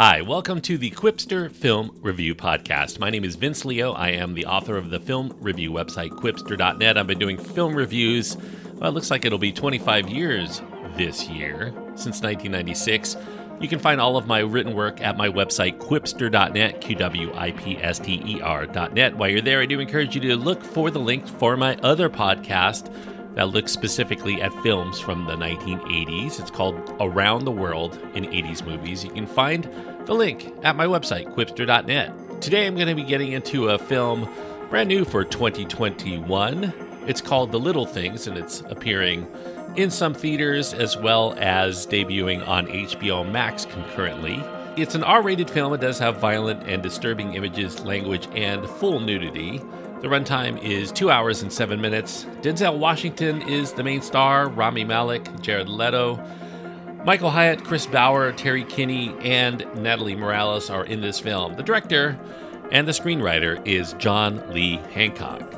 Hi, welcome to the Qwipster Film Review Podcast. My name is Vince Leo. I am the author of the film review website, qwipster.net. I've been doing film reviews, well, it looks like it'll be 25 years this year, since 1996. You can find all of my written work at my website, qwipster.net, Q W I P S T E R.net. While you're there, I do encourage you to look for the link for my other podcast that looks specifically at films from the 1980s. It's called Around the World in 80s Movies. You can find the link at my website, qwipster.net. Today I'm going to be getting into a film brand new for 2021. It's called The Little Things, and it's appearing in some theaters as well as debuting on HBO Max concurrently. It's an R rated film. It does have violent and disturbing images, language, and full nudity. The runtime is two hours and seven minutes. Denzel Washington is the main star, Rami Malek, Jared Leto, Michael Hyatt, Chris Bauer, Terry Kinney, and Natalie Morales are in this film. The director and the screenwriter is John Lee Hancock.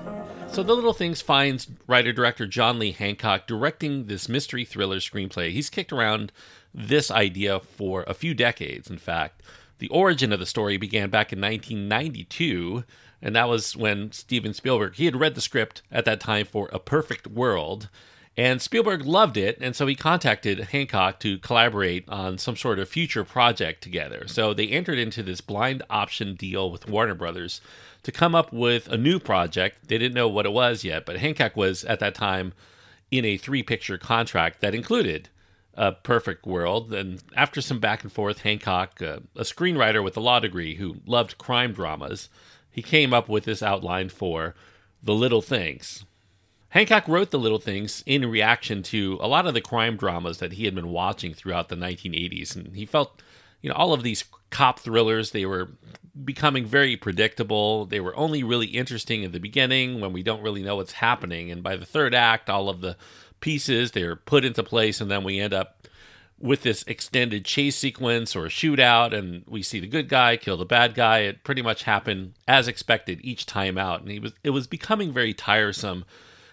So, The Little Things finds writer director John Lee Hancock directing this mystery thriller screenplay. He's kicked around this idea for a few decades, in fact. The origin of the story began back in 1992 and that was when Steven Spielberg he had read the script at that time for A Perfect World, and Spielberg loved it, and so he contacted Hancock to collaborate on some sort of future project together. So they entered into this blind option deal with Warner Brothers to come up with a new project. They didn't know what it was yet, but Hancock was at that time in a three picture contract that included a perfect world. And after some back and forth, Hancock, uh, a screenwriter with a law degree who loved crime dramas, he came up with this outline for The Little Things. Hancock wrote The Little Things in reaction to a lot of the crime dramas that he had been watching throughout the 1980s. And he felt, you know, all of these cop thrillers, they were becoming very predictable. They were only really interesting in the beginning when we don't really know what's happening. And by the third act, all of the pieces, they're put into place, and then we end up with this extended chase sequence or a shootout, and we see the good guy kill the bad guy. It pretty much happened as expected each time out, and he was it was becoming very tiresome.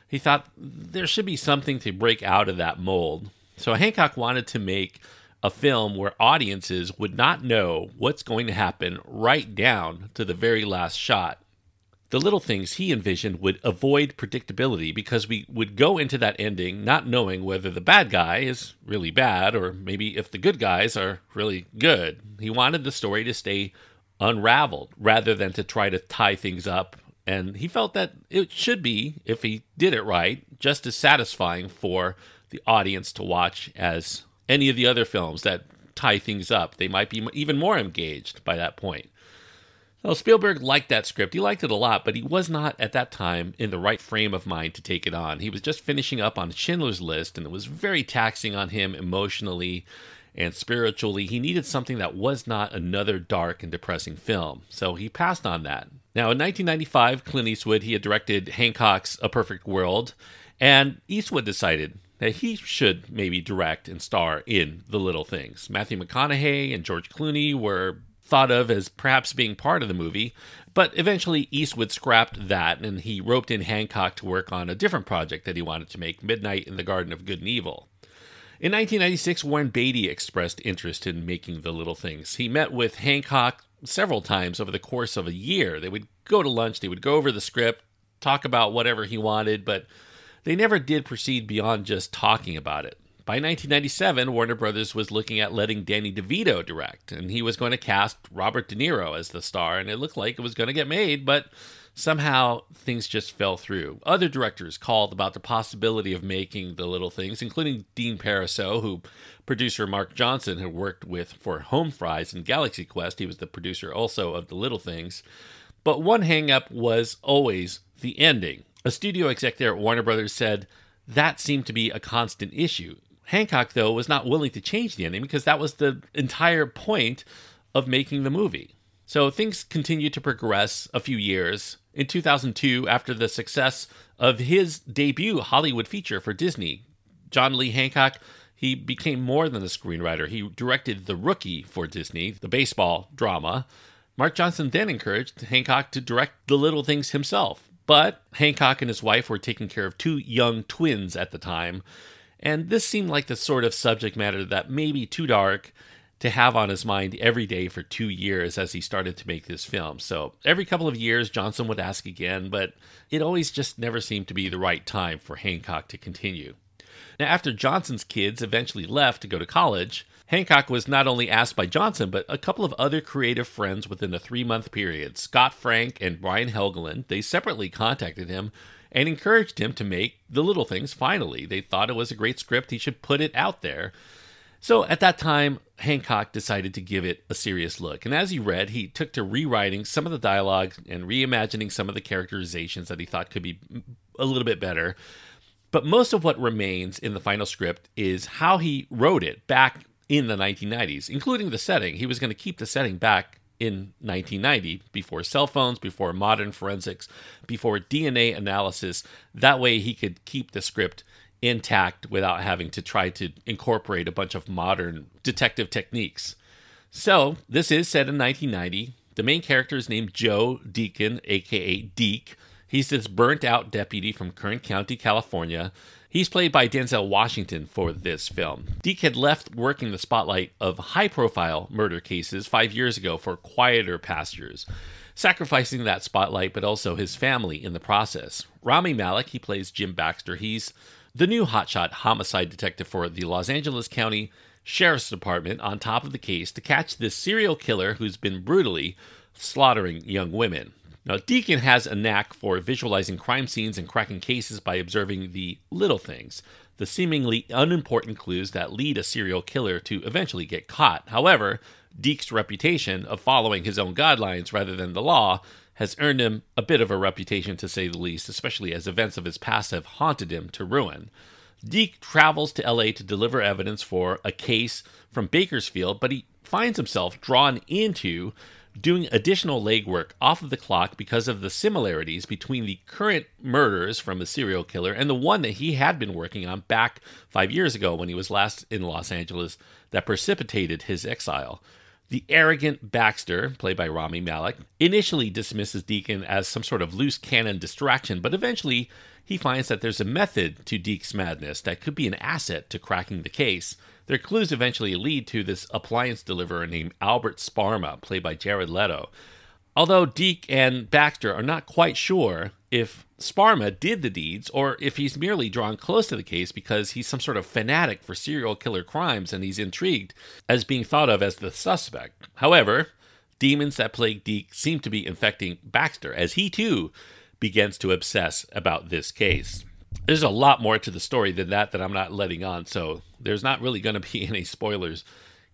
He thought there should be something to break out of that mold. So Hancock wanted to make a film where audiences would not know what's going to happen right down to the very last shot the little things he envisioned would avoid predictability because we would go into that ending not knowing whether the bad guy is really bad or maybe if the good guys are really good. He wanted the story to stay unraveled rather than to try to tie things up. And he felt that it should be, if he did it right, just as satisfying for the audience to watch as any of the other films that tie things up. They might be even more engaged by that point. Well, Spielberg liked that script. He liked it a lot, but he was not at that time in the right frame of mind to take it on. He was just finishing up on Schindler's List, and it was very taxing on him emotionally and spiritually. He needed something that was not another dark and depressing film, so he passed on that. Now, in 1995, Clint Eastwood he had directed Hancock's A Perfect World, and Eastwood decided that he should maybe direct and star in The Little Things. Matthew McConaughey and George Clooney were thought of as perhaps being part of the movie, but eventually Eastwood scrapped that and he roped in Hancock to work on a different project that he wanted to make Midnight in the Garden of Good and Evil. In 1996, Warren Beatty expressed interest in making The Little Things. He met with Hancock several times over the course of a year. They would go to lunch, they would go over the script, talk about whatever he wanted, but they never did proceed beyond just talking about it. By 1997, Warner Brothers was looking at letting Danny DeVito direct, and he was going to cast Robert De Niro as the star, and it looked like it was going to get made, but somehow things just fell through. Other directors called about the possibility of making the little things, including Dean Parisot, who producer Mark Johnson had worked with for Home Fries and Galaxy Quest. He was the producer also of the little things. But one hangup was always the ending. A studio exec there at Warner Brothers said that seemed to be a constant issue. Hancock, though, was not willing to change the ending because that was the entire point of making the movie. So things continued to progress a few years. In 2002, after the success of his debut Hollywood feature for Disney, John Lee Hancock, he became more than a screenwriter. He directed The Rookie for Disney, the baseball drama. Mark Johnson then encouraged Hancock to direct the little things himself. But Hancock and his wife were taking care of two young twins at the time, and this seemed like the sort of subject matter that may be too dark to have on his mind every day for two years as he started to make this film. So every couple of years, Johnson would ask again, but it always just never seemed to be the right time for Hancock to continue. Now, after Johnson's kids eventually left to go to college, Hancock was not only asked by Johnson, but a couple of other creative friends within a three month period. Scott Frank and Brian Helgeland, they separately contacted him and encouraged him to make The Little Things finally. They thought it was a great script, he should put it out there. So at that time, Hancock decided to give it a serious look. And as he read, he took to rewriting some of the dialogue and reimagining some of the characterizations that he thought could be a little bit better. But most of what remains in the final script is how he wrote it back in the 1990s, including the setting. He was going to keep the setting back in 1990 before cell phones, before modern forensics, before DNA analysis. That way he could keep the script intact without having to try to incorporate a bunch of modern detective techniques. So, this is set in 1990. The main character is named Joe Deacon, aka Deke. He's this burnt out deputy from Kern County, California. He's played by Denzel Washington for this film. Deke had left working the spotlight of high profile murder cases five years ago for quieter pastures, sacrificing that spotlight but also his family in the process. Rami Malek, he plays Jim Baxter. He's the new hotshot homicide detective for the Los Angeles County Sheriff's Department on top of the case to catch this serial killer who's been brutally slaughtering young women. Now, Deacon has a knack for visualizing crime scenes and cracking cases by observing the little things, the seemingly unimportant clues that lead a serial killer to eventually get caught. However, Deke's reputation of following his own guidelines rather than the law has earned him a bit of a reputation to say the least, especially as events of his past have haunted him to ruin. Deke travels to LA to deliver evidence for a case from Bakersfield, but he finds himself drawn into doing additional legwork off of the clock because of the similarities between the current murders from the serial killer and the one that he had been working on back five years ago when he was last in Los Angeles that precipitated his exile. The arrogant Baxter, played by Rami Malek, initially dismisses Deacon as some sort of loose cannon distraction, but eventually he finds that there's a method to Deke's madness that could be an asset to cracking the case. Their clues eventually lead to this appliance deliverer named Albert Sparma, played by Jared Leto. Although Deke and Baxter are not quite sure if Sparma did the deeds or if he's merely drawn close to the case because he's some sort of fanatic for serial killer crimes and he's intrigued as being thought of as the suspect. However, demons that plague Deke seem to be infecting Baxter as he too begins to obsess about this case. There's a lot more to the story than that that I'm not letting on, so there's not really going to be any spoilers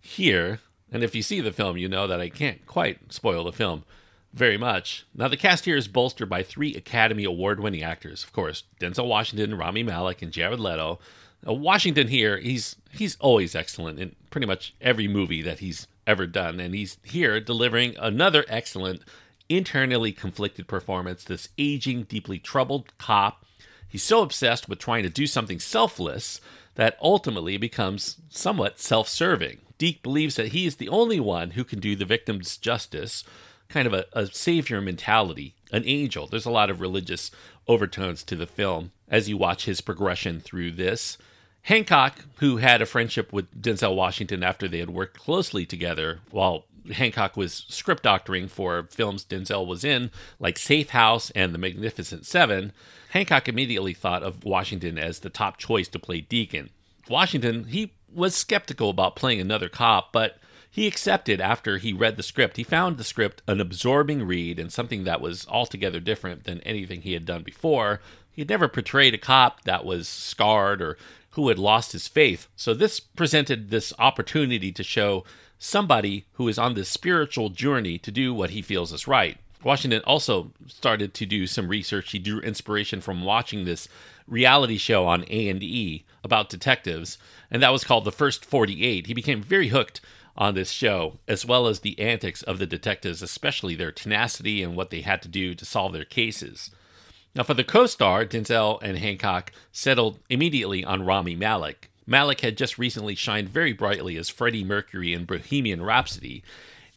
here. And if you see the film, you know that I can't quite spoil the film very much. Now, the cast here is bolstered by three Academy Award winning actors, of course, Denzel Washington, Rami Malek, and Jared Leto. Now, Washington here, he's he's always excellent in pretty much every movie that he's ever done, and he's here delivering another excellent internally conflicted performance. This aging, deeply troubled cop. He's so obsessed with trying to do something selfless that ultimately becomes somewhat self serving. Deke believes that he is the only one who can do the victim's justice, kind of a, a, savior mentality, an angel. There's a lot of religious overtones to the film as you watch his progression through this. Hancock, who had a friendship with Denzel Washington after they had worked closely together while Hancock was script doctoring for films Denzel was in, like Safe House and The Magnificent Seven, Hancock immediately thought of Washington as the top choice to play Deacon. Washington, he was skeptical about playing another cop, but he accepted after he read the script. He found the script an absorbing read and something that was altogether different than anything he had done before. He had never portrayed a cop that was scarred or who had lost his faith. So this presented this opportunity to show somebody who is on this spiritual journey to do what he feels is right. Washington also started to do some research. He drew inspiration from watching this reality show on A&E about detectives, and that was called The First 48. He became very hooked on this show, as well as the antics of the detectives, especially their tenacity and what they had to do to solve their cases. Now, for the co star, Denzel and Hancock settled immediately on Rami Malek. Malek had just recently shined very brightly as Freddie Mercury in Bohemian Rhapsody.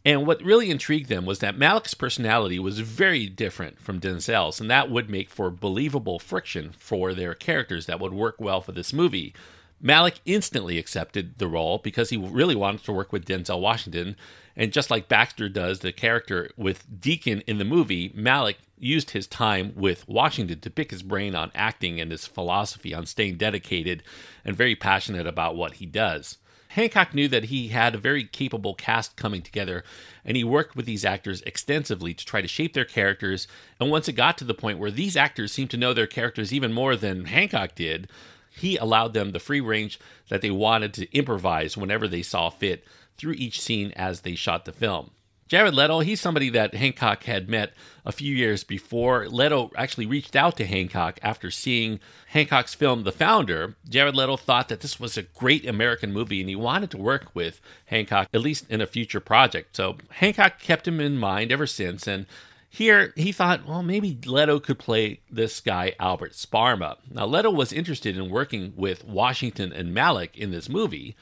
And what really intrigued them was that Malek's personality was very different from Denzel's, and that would make for believable friction for their characters that would work well for this movie. Malik instantly accepted the role because he really wanted to work with Denzel Washington. And just like Baxter does the character with Deacon in the movie, Malek used his time with Washington to pick his brain on acting and his philosophy on staying dedicated and very passionate about what he does. Hancock knew that he had a very capable cast coming together, and he worked with these actors extensively to try to shape their characters. And once it got to the point where these actors seemed to know their characters even more than Hancock did, he allowed them the free range that they wanted to improvise whenever they saw fit through each scene as they shot the film. Jared Leto, he's somebody that Hancock had met a few years before. Leto actually reached out to Hancock after seeing Hancock's film The Founder. Jared Leto thought that this was a great American movie and he wanted to work with Hancock, at least in a future project. So Hancock kept him in mind ever since. And here he thought, well, maybe Leto could play this guy, Albert Sparma. Now, Leto was interested in working with Washington and Malek in this movie.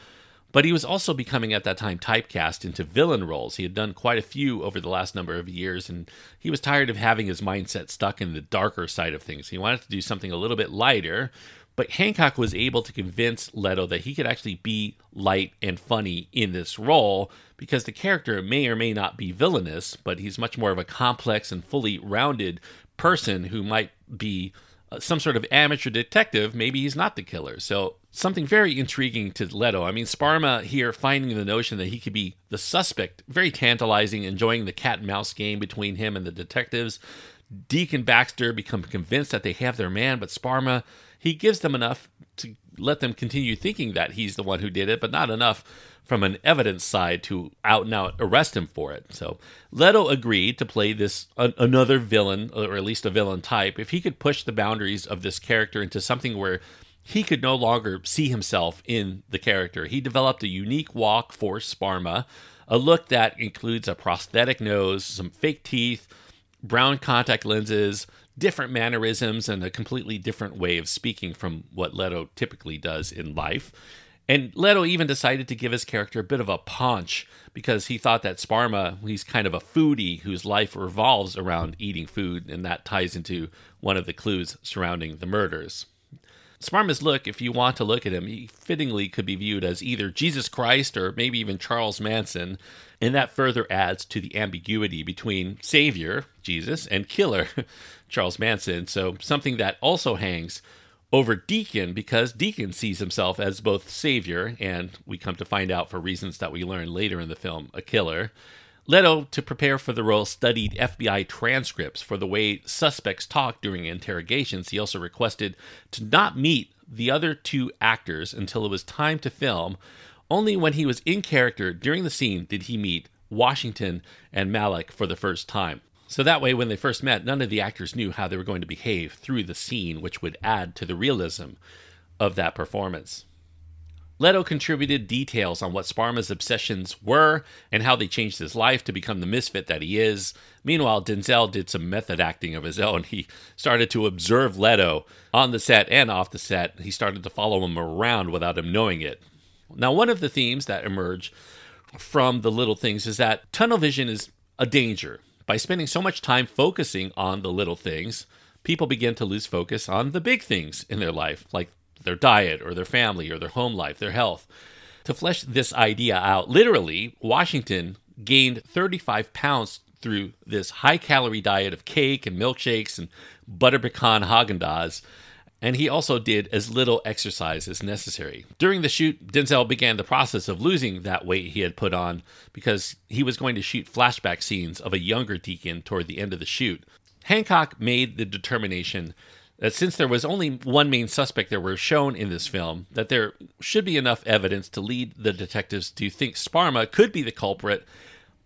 But he was also becoming at that time typecast into villain roles. He had done quite a few over the last number of years, and he was tired of having his mindset stuck in the darker side of things. He wanted to do something a little bit lighter, but Hancock was able to convince Leto that he could actually be light and funny in this role because the character may or may not be villainous, but he's much more of a complex and fully rounded person who might be uh, some sort of amateur detective. Maybe he's not the killer. So something very intriguing to Leto. I mean, Sparma here finding the notion that he could be the suspect, very tantalizing, enjoying the cat and mouse game between him and the detectives. Deacon Baxter become convinced that they have their man, but Sparma, he gives them enough to let them continue thinking that he's the one who did it, but not enough from an evidence side to out and out arrest him for it. So Leto agreed to play this another villain, or at least a villain type, if he could push the boundaries of this character into something where he could no longer see himself in the character. He developed a unique walk for Sparma, a look that includes a prosthetic nose, some fake teeth, brown contact lenses, different mannerisms, and a completely different way of speaking from what Leto typically does in life. And Leto even decided to give his character a bit of a paunch because he thought that Sparma, he's kind of a foodie whose life revolves around eating food, and that ties into one of the clues surrounding the murders. Sparma's look, if you want to look at him, he fittingly could be viewed as either Jesus Christ or maybe even Charles Manson, and that further adds to the ambiguity between Savior, Jesus, and Killer, Charles Manson. So, something that also hangs over Deacon because Deacon sees himself as both Savior and, we come to find out for reasons that we learn later in the film, a killer. Leto, to prepare for the role, studied FBI transcripts for the way suspects talk during interrogations. He also requested to not meet the other two actors until it was time to film. Only when he was in character during the scene did he meet Washington and Malek for the first time. So that way, when they first met, none of the actors knew how they were going to behave through the scene, which would add to the realism of that performance. Leto contributed details on what Sparma's obsessions were and how they changed his life to become the misfit that he is. Meanwhile, Denzel did some method acting of his own. He started to observe Leto on the set and off the set. He started to follow him around without him knowing it. Now, one of the themes that emerge from the little things is that tunnel vision is a danger. By spending so much time focusing on the little things, people begin to lose focus on the big things in their life, like their diet or their family or their home life, their health. To flesh this idea out, literally, Washington gained 35 pounds through this high calorie diet of cake and milkshakes and butter pecan Haagen Dazs, and he also did as little exercise as necessary. During the shoot, Denzel began the process of losing that weight he had put on because he was going to shoot flashback scenes of a younger Deacon toward the end of the shoot. Hancock made the determination that since there was only one main suspect that were shown in this film, that there should be enough evidence to lead the detectives to think Sparma could be the culprit,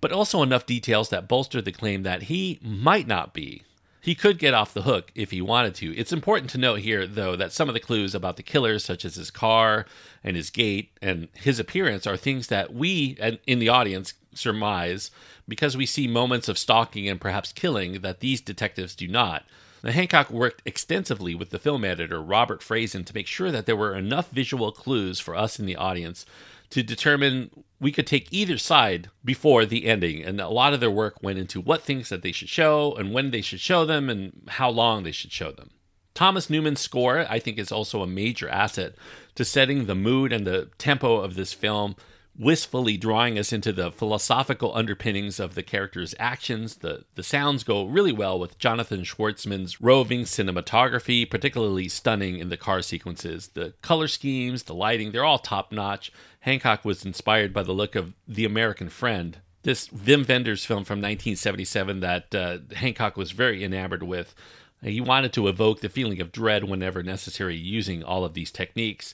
but also enough details that bolster the claim that he might not be. He could get off the hook if he wanted to. It's important to note here, though, that some of the clues about the killers, such as his car and his gait and his appearance, are things that we in the audience surmise because we see moments of stalking and perhaps killing that these detectives do not. Now, Hancock worked extensively with the film editor, Robert Frazen, to make sure that there were enough visual clues for us in the audience to determine we could take either side before the ending. And a lot of their work went into what things that they should show and when they should show them and how long they should show them. Thomas Newman's score, I think, is also a major asset to setting the mood and the tempo of this film, wistfully drawing us into the philosophical underpinnings of the characters' actions. The, the sounds go really well with Jonathan Schwartzman's roving cinematography, particularly stunning in the car sequences. The color schemes, the lighting, they're all top notch. Hancock was inspired by the look of The American Friend, this Wim Wenders film from 1977 that uh, Hancock was very enamored with. He wanted to evoke the feeling of dread whenever necessary using all of these techniques.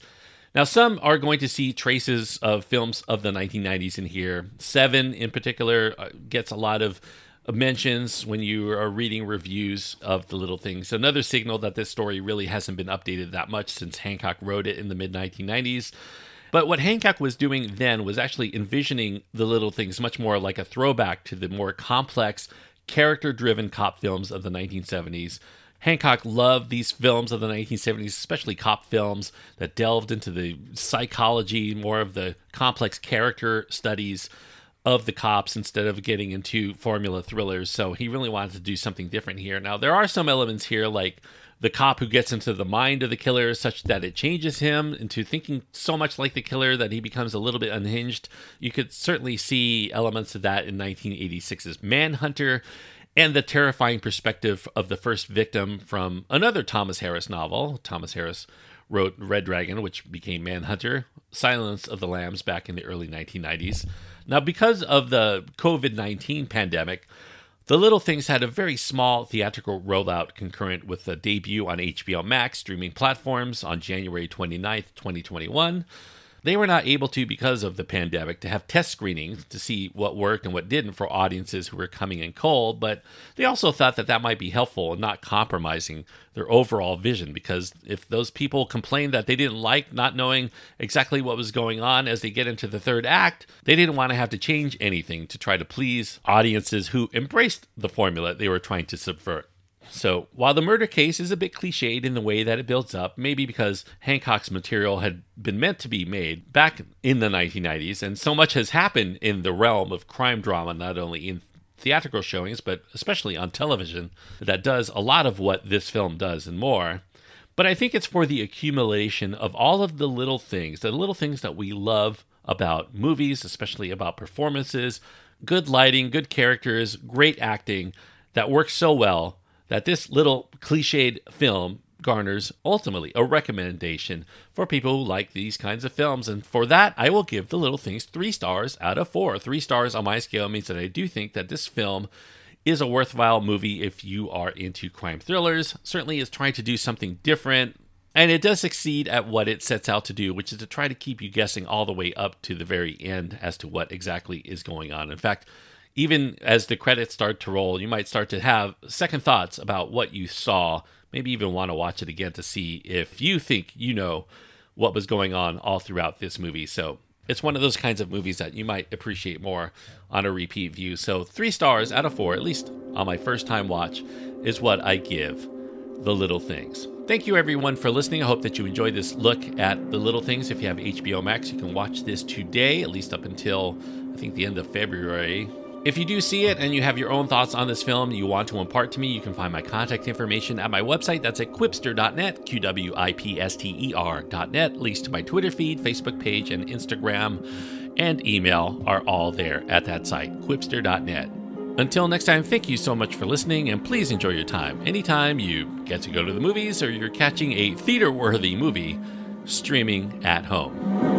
Now, some are going to see traces of films of the 1990s in here. Seven, in particular, uh, gets a lot of mentions when you are reading reviews of the little things. Another signal that this story really hasn't been updated that much since Hancock wrote it in the mid 1990s. But what Hancock was doing then was actually envisioning the little things much more like a throwback to the more complex, character driven cop films of the 1970s. Hancock loved these films of the 1970s, especially cop films that delved into the psychology, more of the complex character studies of the cops instead of getting into formula thrillers. So he really wanted to do something different here. Now, there are some elements here like the cop who gets into the mind of the killer such that it changes him into thinking so much like the killer that he becomes a little bit unhinged. You could certainly see elements of that in 1986's Manhunter and the terrifying perspective of the first victim from another Thomas Harris novel. Thomas Harris wrote Red Dragon, which became Manhunter, Silence of the Lambs back in the early 1990s. Now, because of the COVID 19 pandemic, the Little Things had a very small theatrical rollout concurrent with the debut on HBO Max streaming platforms on January 29th, 2021. They were not able to, because of the pandemic, to have test screenings to see what worked and what didn't for audiences who were coming in cold, but they also thought that that might be helpful and not compromising their overall vision because if those people complained that they didn't like not knowing exactly what was going on as they get into the third act, they didn't want to have to change anything to try to please audiences who embraced the formula they were trying to subvert. So, while the murder case is a bit cliched in the way that it builds up, maybe because Hancock's material had been meant to be made back in the 1990s, and so much has happened in the realm of crime drama, not only in theatrical showings, but especially on television, that does a lot of what this film does and more. But I think it's for the accumulation of all of the little things, the little things that we love about movies, especially about performances, good lighting, good characters, great acting that works so well that this little cliched film garners ultimately a recommendation for people who like these kinds of films. And for that, I will give The Little Things three stars out of four. Three stars on my scale means that I do think that this film is a worthwhile movie if you are into crime thrillers. Certainly is trying to do something different. And it does succeed at what it sets out to do, which is to try to keep you guessing all the way up to the very end as to what exactly is going on. In fact, even as the credits start to roll, you might start to have second thoughts about what you saw. Maybe even want to watch it again to see if you think you know what was going on all throughout this movie. So it's one of those kinds of movies that you might appreciate more on a repeat view. So three stars out of four, at least on my first time watch, is what I give The Little Things. Thank you everyone for listening. I hope that you enjoyed this look at The Little Things. If you have HBO Max, you can watch this today, at least up until I think the end of February. If you do see it and you have your own thoughts on this film you want to impart to me, you can find my contact information at my website. That's at qwipster.net, Q W I P S T E R.net. Links to my Twitter feed, Facebook page, and Instagram and email are all there at that site, qwipster.net. Until next time, thank you so much for listening and please enjoy your time. Anytime you get to go to the movies or you're catching a theater worthy movie streaming at home.